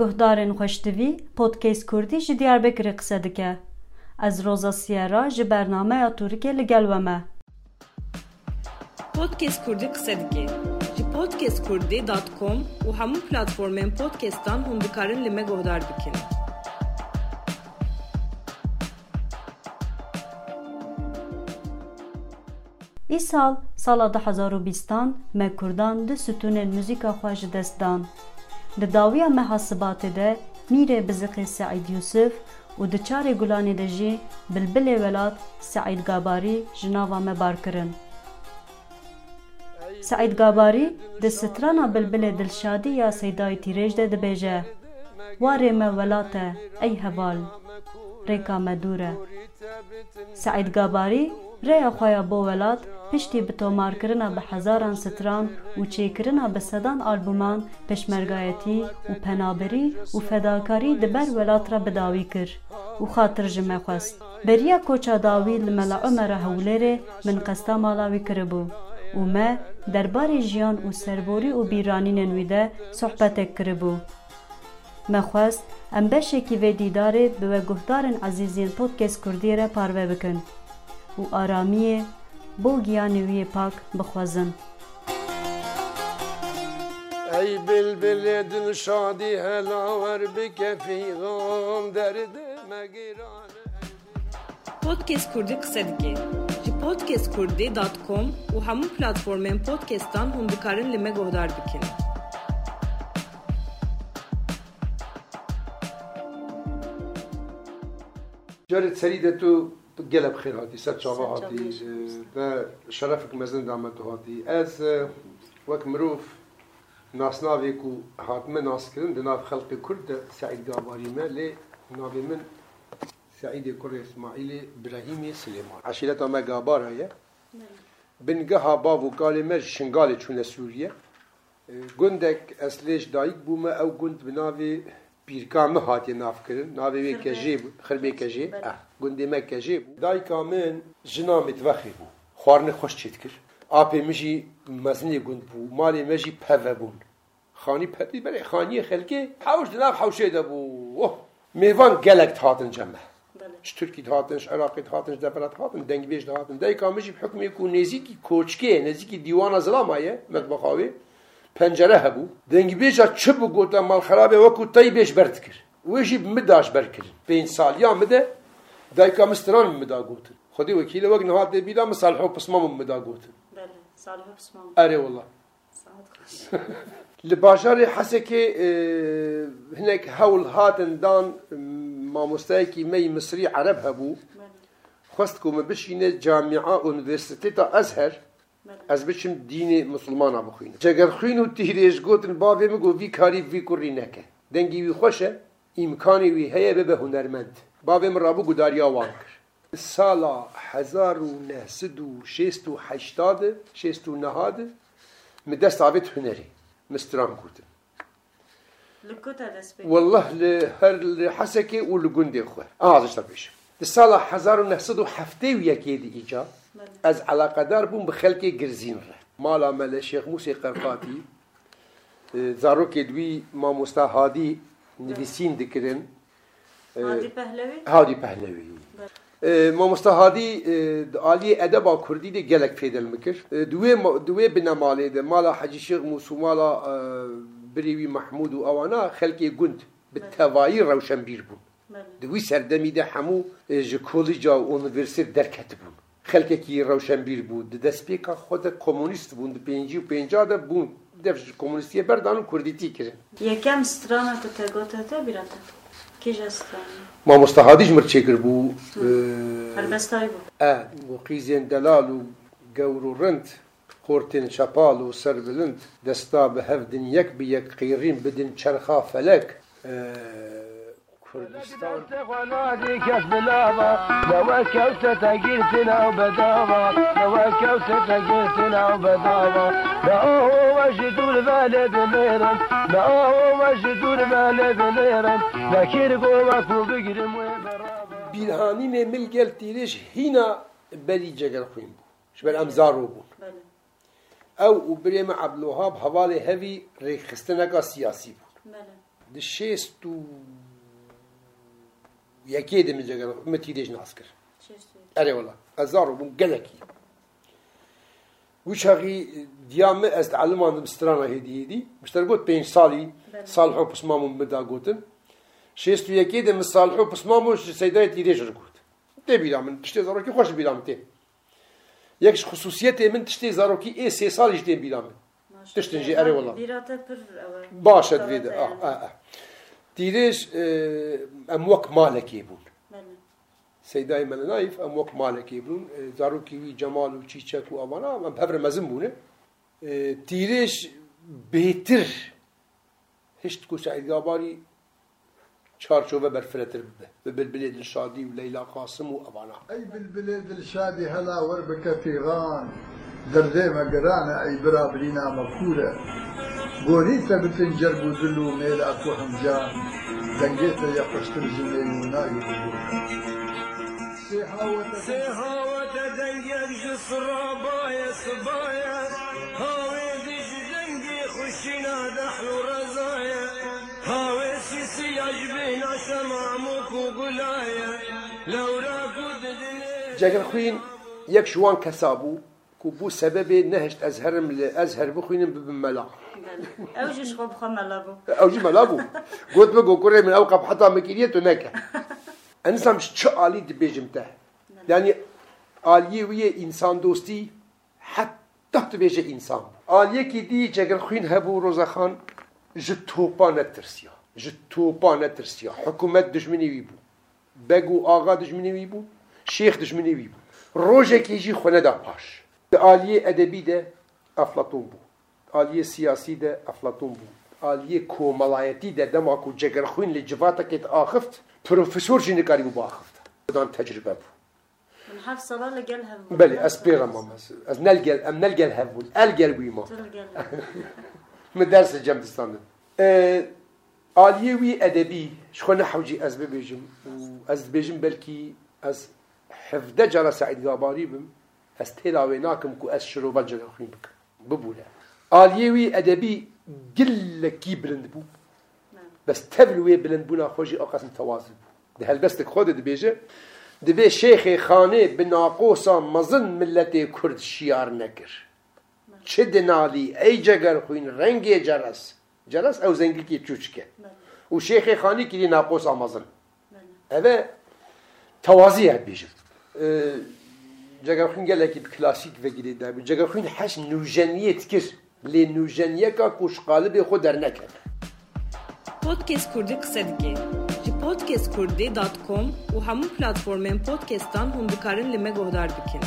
گهدارن خوشتوی پودکیس کردی جی دیار بکری از روزا سیرا جی برنامه یا تورکه لگل ما پودکیس کردی قصه دکه جی پودکیس کردی دات کم و همون پلاتفورمین پودکیستان هم دکارن لمه گهدار بکن ای سال سال 2020 مکردان دو ستون موزیکا خواهج دستان Di dawiya mehasibatê de mîrê biziqê Seîd Yûsuf û di çarê Gulanê de jî bilbilê welat Seîd Gabarî ji nava me bar kirin. Seîd Gabarî di strana bilbilê Dilşadî ya Seydayê Tîrêj de dibêje: Warê me welat e ey heval, rêka me dûr e. Seîd Gabarî rêya xwe ya bo welat پشتی به تۆمارکردنا بە هەزاران ستران و چێکردنا بە سەدان ئالبومان پشمەرگایەتی و پەنابەری و فەداکاری دەبەر وەلاترە بەداوی کرد و خاتر ji me xwest. Beriya koça dawî li mela Ömerê hewlêrê min qesta mala wî kiribû. û me derbarê jiyan û serborî û bîranînên wî de sohbetek kiribû. Me xwest em beşekî vê dîdarê bi ve guhdarên ezîzên podkes Kurdî re parve bikin. û aramiyê بۆ گیانەویە پاک بخوازن. ئەی بلبلێ دڵشادی هەلاوەەر بکەفی غۆم دەردە مەگیران. Podcast Kurdi kısa dike. Ji podcastkurdi.com û hemû platformên podcastan hûn dikarin li me guhdar bikin. Carê serî de tu جلب خير هادي سات شابا هادي ده شرفك مزن دامت هادي از وك مروف ناسناوی هات من ناس ده ناف خلق كرد سعيد گاواری ما لي ناوی من سعيد کرد اسماعيل ابراهيم سليمان عشیرت ما گابار هایه بن قها بابو قالي ما شنگال چونه سوريا اه، گندک اصلیش دایک بومه او گند بنافي پیرکا مه هاتی ناف کردن ناوی وی کجی خرمی کجی گندی مه کجی دایکا من جنا متوخی بو خوارن خوش چیت کرد آپی مجی مزنی گند بو مالی مجی پوه بون خانی پتی بله خانی خلکی حوش دناب حوشه ده بو میوان گلک تاتن جمعه ش ترکی دهاتن ش عراقی دهاتن ش دبرت دهاتن دنگ بیش دهاتن دای کامش حکمی کو نزیکی کوچکه نزیکی دیوان زلامایه مطبخاوی پەنجەرە هەبوو دەنگبێژە چ بگوتە ماڵخراپێ وەکو تەی بێش بەرد کرد وێژی مداش بەرکرد پێنج سالیان بدە دایکا مستران مدا گوتن خودی وەکیلە وەک نەهات دەبیدا مەسالح و پسمام مدا گوتن ئەرێ وڵە لە باشارێ حەسێکێ هەنێک هەوڵ هاتندان مامۆستایەکی مەی مسری عەرەب هەبوو خواست کو me bişîne cami'a üniversiteta Ezher از بچم دین مسلمان ها بخوینم چگر خوین و تیرش گوتن باوی مگو وی کاری وی کری نکه دنگی وی خوشه امکانی وی هیه به هنرمند باوی مرابو گداریا وان کر سالا هزار و نهسد و شیست و هشتاد شیست و نهاد مدست عبت هنری مستران کردن والله لهر لحسكي ولقندي خويا اه هذا ايش در سال 1971 دی ایجا از علاقدار بوم به خلک گرزین ره مالا مل شیخ موسی قرقاتی زارو که دوی ما مستحادی نویسین دکرن هادی پهلوی هادی پهلوی ما مستحادی عالی ادب کردی دی گلک فیدل مکر دوی دوی بنمالی ده مالا حجی شیخ موسی مالا بریوی محمود و اوانا خلک گند به توایی روشن بیر بوم دوی سردەمی دە هەموو ji کۆلیجا و ئۆنیڤرسێت دەرکەتبوون خەلکێکی ڕەوشەمبیر بوو دەستپێکە خۆدە کۆمونیست بوون پێنجی و پێنجدا بوون دەف کۆمونیستیە بەردان و کوردیتی کردن یەکەم سترانە تو تەگۆتەتە بیرەتە مامۆستا هادیش مرچێکرد بوو قیزێن دەلال و گەور و ڕند خورتین شەپال و سەربلند دەستا بە هەفدن یەک بیەک قیرین بدن چەرخا فەلەک كردستان وناديك بلابا لو هنا بلي جاكر خوين شبال امزارو بون او وبريم عبد الوهاب حوالي هفي كا سياسي بون دشيستو يكي دم جگر امتی دیش ناس کر اره والا ازارو من گلکی وش هغي ديام است علم عند مسترانا هدي هدي مش قلت بين صالي صالحو بس ما مم بدا قوتن شيستو يكيد من صالحو بس مامو سيدايت يديش ركوت تي بلا من تشتي زاروكي خوش بلا من تي يكش خصوصيتي من تشتي زاروكي اي سي صالح جدي بلا من تشتنجي اري والله آه، باش ادفيد آه،, اه اه اه تيريش أموك اه، مالك يبون بون سیدای نايف أموك مالك يبون زارو جمال وشيشك چیچک من آوانا ام بونه تيريش بيتر هشت کو سعید گاباری چارچوبه برفرتر ببلبلد الشادي وليلى قاسم وابانا اي بالبلد الشادي هلا وربك في غان درديمه قرانا اي برابرينا مفكوره بوريتا بتنجر بوزلو ميل أكو حمجا دنجيتا يا قشت الجميل ونايو سيها دنجر جسرا بايا بايس هاوي ديش دنجي خشينا دحل رزايا هاوي سيسي عجبينا شمعموك وقلايا لو راكو ددني جاكر خوين يكشوان كسابو كوبو سبب نهشت أزهرم لأزهر بخوينم بملا أو جش خوب خملابو أو جش ملابو قلت بقو كوري من أوقف حتى مكيريت هناك أنا سام شو عالي دبيجم ته يعني عالية ويا إنسان دوستي حتى تبيجي إنسان عالية كي دي جاكر خوين هبو روزخان جتوبا نترسيا جتوبا نترسيا حكومة دجمني ويبو بقو آغا دجمني ويبو شيخ دجمني ويبو روجك يجي خونه دا باش Aliye edebi de Aflatun bû. Aliye siyasî de Aflatun bû. Aliye komalayetî de dema ku cegerhuin li civata ket axift, profesor jini nikarî bû biaxift. Dan tecrübe bû. من حرف صلاة لقال هبول بلي أسبيغا ماما أز نلقل أم نلقل هبول ألقل ويما من درس الجمدستان آه آليوي أدبي شخو نحوجي أز ببيجم وأز بيجم بلكي أز حفدة جرى سعيد غاباري بم از تیلاوی ناکم کو از شروبا جلو خوین بکم ببوله آلیوی ادبی گلکی بلند بو بس تبلوی بلند بونا خوشی آقاسم توازن بو ده هلبستک خود دبیجه دبی شیخ خانه به ناقوسا مزن ملت کرد شیار نکر چه دنالی ای جگر خوین رنگ جرس جرس او زنگی کی چوچکه و شیخ خانی کی ناقوسا مزن اوه توازیه بیجه جگەخین گەلێکی کلاسیک vegirî dabî cegexwîn heş nûjeniyê dikir lê nûjeniyeka ku ji qalibê xwe derneket. Podcast Kurdu qise dike. Ji podcastkurdî.com û hemû platformên podcastan hûn dikarin li me guhdar bikin.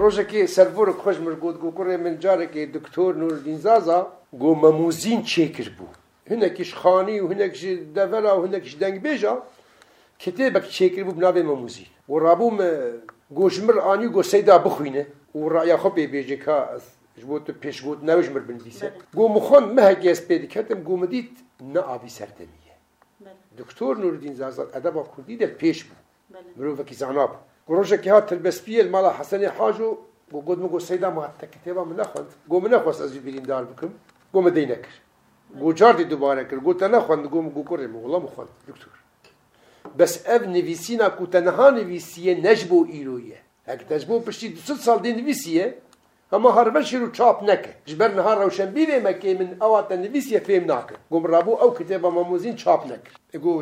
Roja ki xweş mir got gokurê min carekê doktor Nurdin Zaza go memûzîn çêkir bû. هناك خاني وهناكش دفلا وهناكش دنج بيجا كتابك شكل بو بنابي مموزين ورابوم گوشمر آنی گو سیدا بخوینه و رأی خو بی بیجی که جبوت پیش گوت نوش مر بندیسه گو مخون مه گیس پیدا کردم گو مدید نه آبی سردمیه دکتر نوردین زازاد ادب کردی در پیش بو مرو و کیزاناب گروشه که ها تلبس پیل مالا حسن حاجو گو گود مگو سیدا ما حتی کتابا من نخوند گو من از دار بکم گو مدینه کرد گوچار دی دوباره کرد گو تنها خوند گو گو کرد مغلا مخوند دکتر بس اف نویسینا کو تنها نویسیه نجبو ایرویه هک نجبو پشتی دو ست سال دی نویسیه اما هر بشی رو چاپ نکه جبر نهار روشن بیوه مکه من اوات نویسیه فهم نکر گم رابو او کتاب ماموزین چاپ نکر گو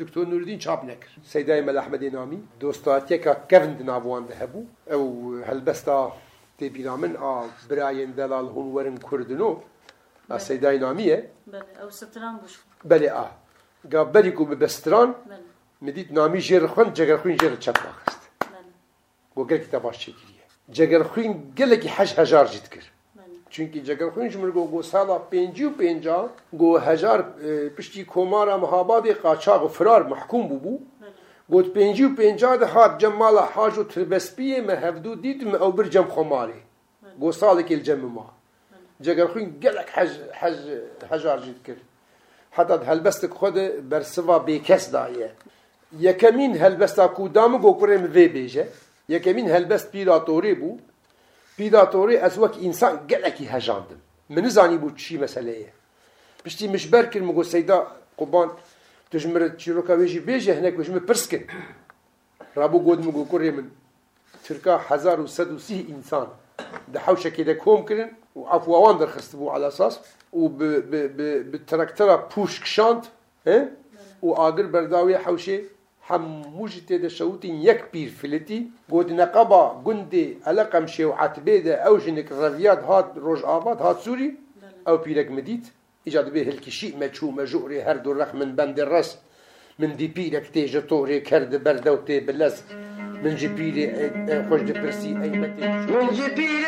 دکتور نوردین چاپ نکر سیدای مل احمد نامی دوستاتیه که کفند ناوان ده بو او هلبستا تبیرامن آ براین دلال هنورن کردنو سیدای نامیه بله او ستران بوش بله آه گا بری کو بستران مدید نامی جر خون جگر خوین جر چپ باخست گو گل کتاب باش چکریه جگر خوین گل کی حج هزار جد کرد چونکی جگر خوین جمر گو گو سالا پینجی و پینجا گو هزار پشتی کمارا مهاباد قاچاق و فرار محکوم بو بو گو پینجی و پینجا ده هات جمالا حاج و تربسپیه مهفدو دید او بر جم خماری گو سالی که الجم ما جگر خوین گلک حج حج حجار جید کرد حتی هلبستک خود بر سوا بیکس دایه یکمین هلبستا کو دامو گو کرم وی بیجه یکمین هلبست پیداتوری بو پیداتوری از وک انسان گلکی هجاندم من زانی بو چی مسئله یه پشتی مشبر کرم گو سیدا قبان تجمر چیروکا ویجی بیجه هنک ویجمه پرس کن رابو گودم گو کرم ترکا هزار و سد و سیه انسان ده حوشکی ده کوم کرن وعفوان درخست خستبو على اساس وبالتراكترا بوش كشانت اه واجر برداوي حوشي حموش تيدا شوتين يك بير فلتي قد نقبا قندي ألقم شي وعتبيدا أو جنك رفياد هاد روج آباد هاد سوري أو بيرك مديت إجاد به تشو ما جوري هردو رخ من بند الرس من دي بيرك تيجا توري كرد بردو تي بلس من جبيري خوش برسي أي متي من جي جبيري إيه، إيه،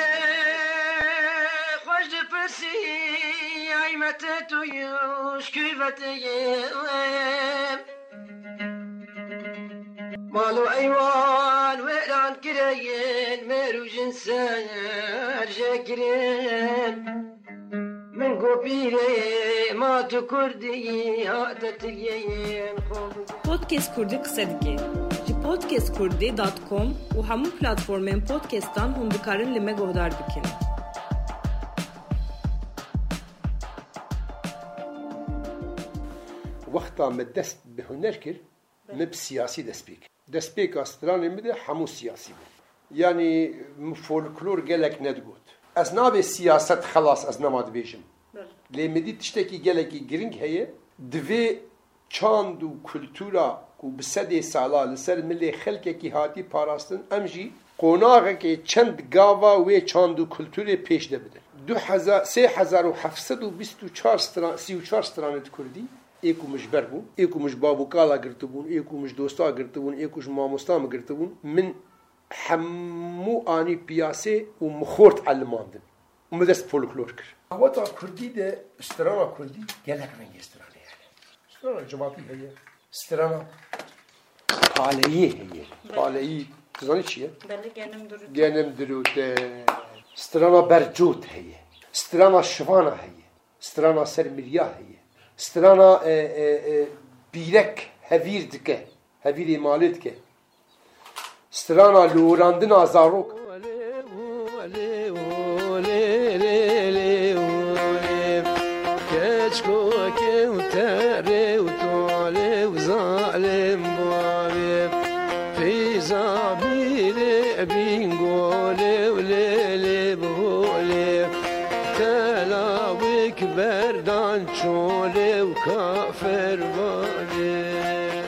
kıymete duyuş külfeteyim Malu eyvan ve lan gireyin merucun sen şekirin Min kopire ma tukurdiyi adetiyeyin Podcast kurdu kısa dike Ji podcastkurdi.com u hamu platformen podcast'tan hundikarın lime gohdar dikin. وقتا می دست به هنر کرد می به سیاسی دست بیک دست بیک استرانی می ده همو سیاسی بود یعنی فولکلور گلک ندگود از ناب سیاست خلاص از نماد بیشم لی می دید تشتکی گلکی گرینگ هیه دوی چاند و کلتورا و بسد سالا لسر ملی خلک کی هاتی پاراستن امجی قناغه که چند گاوا و چاند و کلتور پیش ده بده دو هزار سه هزار و هفتصد و بیست و چار ستران سی و چار سترانت کردی ايكومش بربو مش بابو كالا قرتبون مش دوستا قرتبون مش ماموستا قرتبون من حمو اني بياسي ومخورت علماندن ومدرسة فولكلور كر وطا كردي ده استرانا كردي جلق رنج استرانا يعني استرانا جماعتي هي استرانا قاليه هي قاليه تزاني چيه؟ بله گنم درود گنم درود استرانا برجوت هي استرانا شفانا هي استرانا سرمريا هي strana e, e, e, birek hevir dike. Heviri malê dike. Strana lorandina zarok. Berdan کافر باره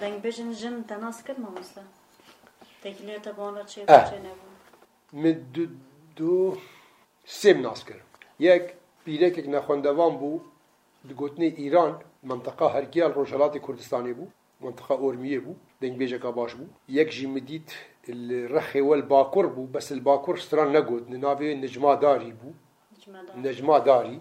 دنگ بجن جم تناس کرد ما مثلا تکلیه تبانه چه چه نبود مد دو, دو سه ناس کرد یک پیرکێک نەخۆندەوان بوو دگوتنی ئیران منطقه هەرگیال ڕۆژهڵاتی کوردستانی بوو منطقه ئۆرمیە بوو دنج بيجا كاباش بو یک جی مدید الرخی و بو بس الباكور ستران نقود نناوی نجما داري بو نجما داري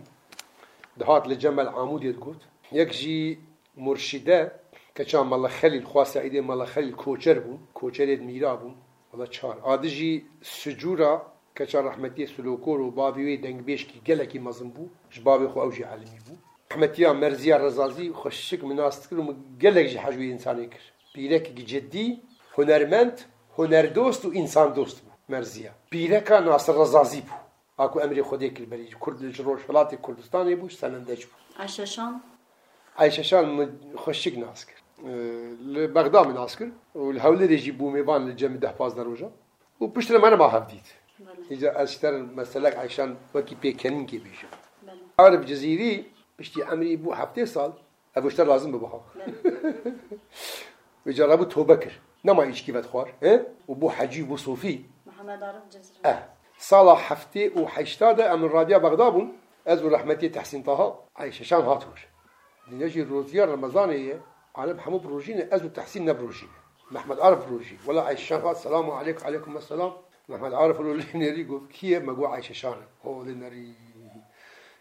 دهات لجمع عمود يدقود يك جي مرشدة كشان مالا خليل خواه سعيدة مالا خليل كوچر بو كوچر يد ميرا بو مالا چار آدجي سجورة كشان رحمتية سلوكور و بابي وي دنگ بيش كي گلكي مزم بو جبابي خواه اوجي علمي بو رحمتية مرزية رزازي خشك مناستكر و گلك جي حجوي انساني كر Pirek ciddi, hünermend, hünerdost û insandost bû merziya. Pîreka Nasir Razazî bû. Aku emrê Xwedê kil berî. Kurd li Rojhilatê Kurdistanê bû, selendeç bû. Ayşeşan Ayşeşan min xweşik nas kir. Ee, li Bexda min nas kir. û li Hewlêrê jî bû mêvan li cemî deh pazdan roja. û piştre me nema hev dît. Hêja ez ji Arab ciziri, piştî emrî bû heftê sal ev lazım te lazim وجربوا توبكر نما ايش كيفت خوار اه وبو حجي بو صوفي محمد عرف جزر اه صلاة حفتي وحشتادة من راديا بغداد ازو رحمتي تحسين طه عايشة شان هاتور نجي روزيا رمضانية عالم حمو بروجينا ازو تحسين نبروجينا محمد عرف بروجي ولا عايشة شان هات السلام عليكم عليكم السلام محمد عارف لو نري قف كيه مقو عايشة شان هو نري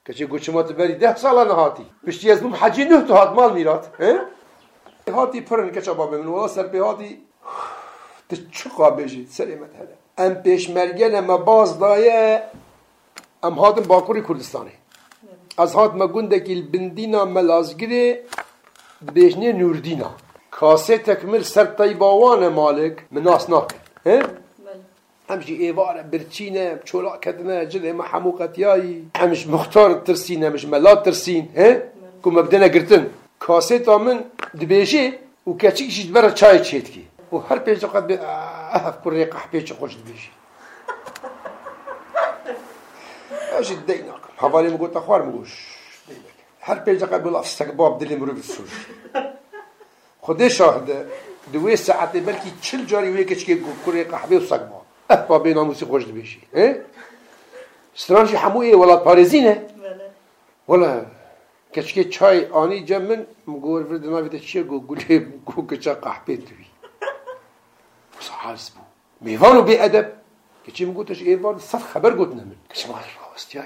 كشي قلت ما تبالي ده صلاة نهاتي بشتي يزنم حجي نهتو هات مال ميرات اه هاتی پرن keça babê min wala serbê hatî tu çi qabêjî serê me hele em pêşmergele me baz daye em hatin Bakurê Kurdistanê ez hatme gundekî li bindîna me lazgirê dibêjniye Nûrdîna kasetek min ser teybawan e malik min nas nakin هم جي ايوار برچينه چولا كدنه جله محمو قتياي همش مختار ترسينه مش ملا ترسين ها كو مبدنا قرتن kaseta min dibêje û keçik jî dibere çayê çêdikî û her pêçe qet bê ehev kurê qehpê çi xweş dibêje ew jî dey nakim hevalê min got te xwar min goş her pêçe qet bila stek bab dilê mirov sûj Xwedê şahide di wê saetê belkî çil carî wê keçikê kurê qehbê û sek bab ev babê namusî xweş dibêje stranjî hemû ê welat parêzîn e wala كشكي شاي اني جمن مقول فرد في تشي قو قولي قو كشا قحبيت بي وصحاسبو ميفانو بأدب كشي مقول تش ايفان صف خبر قوتنا من كشي ما جاي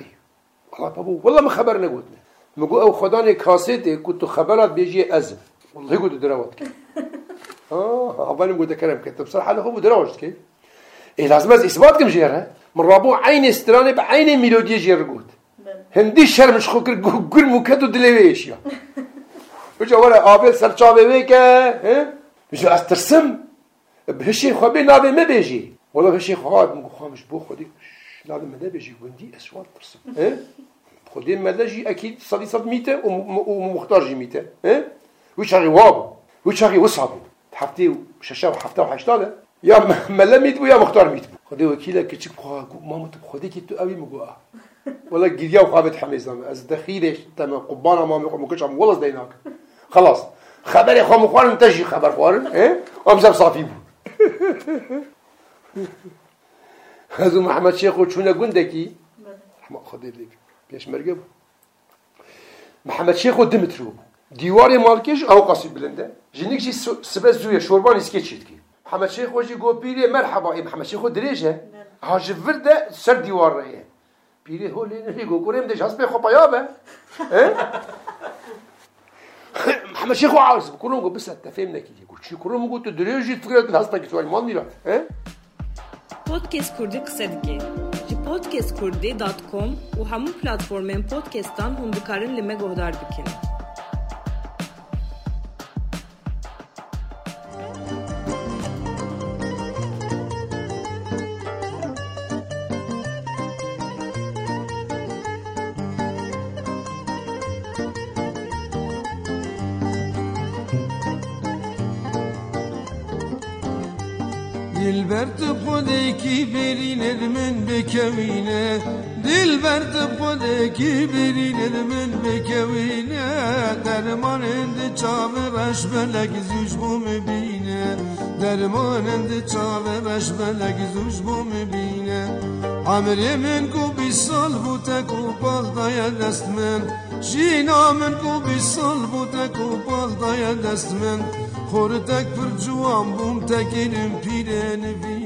والله بابو والله ما خبرنا قوتنا مقول او خداني كاسيتي كنت خبرات بيجي ازم والله قلت دراوت اه عبالي قلت كلام كتب صراحه انا هو دراوش كي لازم إثبات كم جيرها من رابو عين استراني بعين ميلودية جير قلت هندی شرمش خو کرد گل مکت و دلیویش یا بجا ولا آبل سر چابه وی که بجا از ترسم بهشی خوابی نابه می بیجی ولا بهشی خواب آه، مگو خامش بو خودی نابی مده بیجی گندی اسوان ترسم خودی مده جی اکید صدی صد میته و مختار جی میته وش هاگی واب وش هاگی وصابو هفته ششه و هفته و هشتاده یا ملا میت بو یا مختار میت بو خودی وکیل که خواه بخواه ماما تو خودی که تو اوی مگو آه ولا الجديه وخابت حميزه از دخيلش تما قبانه ما مكش عم والله زديناك خلاص خبر يا خو مخوان انتجي خبر خوان ايه زب صافي هذو محمد شيخ وشونا قندكي ما خدي لك بيش مرقب محمد شيخ ودمترو ديواري مالكيش او قصي بلنده جنيك جي سبز زويا شوربان اسکی چید کی محمد شيخ وجي گو پیری مرحبا محمد شيخ دریجه هاجي فرده سر ديوار رایه Biri holi nili gogurim de jasbe kopaya be. محمد شيخو عاوز كلهم جو بس تفهمنا كده كل كلهم جو تدريجي تفكرت هاستا كده المهم he? Podcast Kurdi kısa dike. Podcastkurdi.com u hamu platformen podcast'tan hundukarın lime gohdar dikeni. برین من بکوینه دل بر خود کی برین من بکوینه درمان اند چاو رش بلک زوش بو مبینه درمان اند چاو رش بلک زوش بو مبینه عمری من کو بی سال بوده کو پال دای دست من جینا من کو بی سال بوده کو پال دای دست من خورتک پر جوان بوم تکینم پیرن بی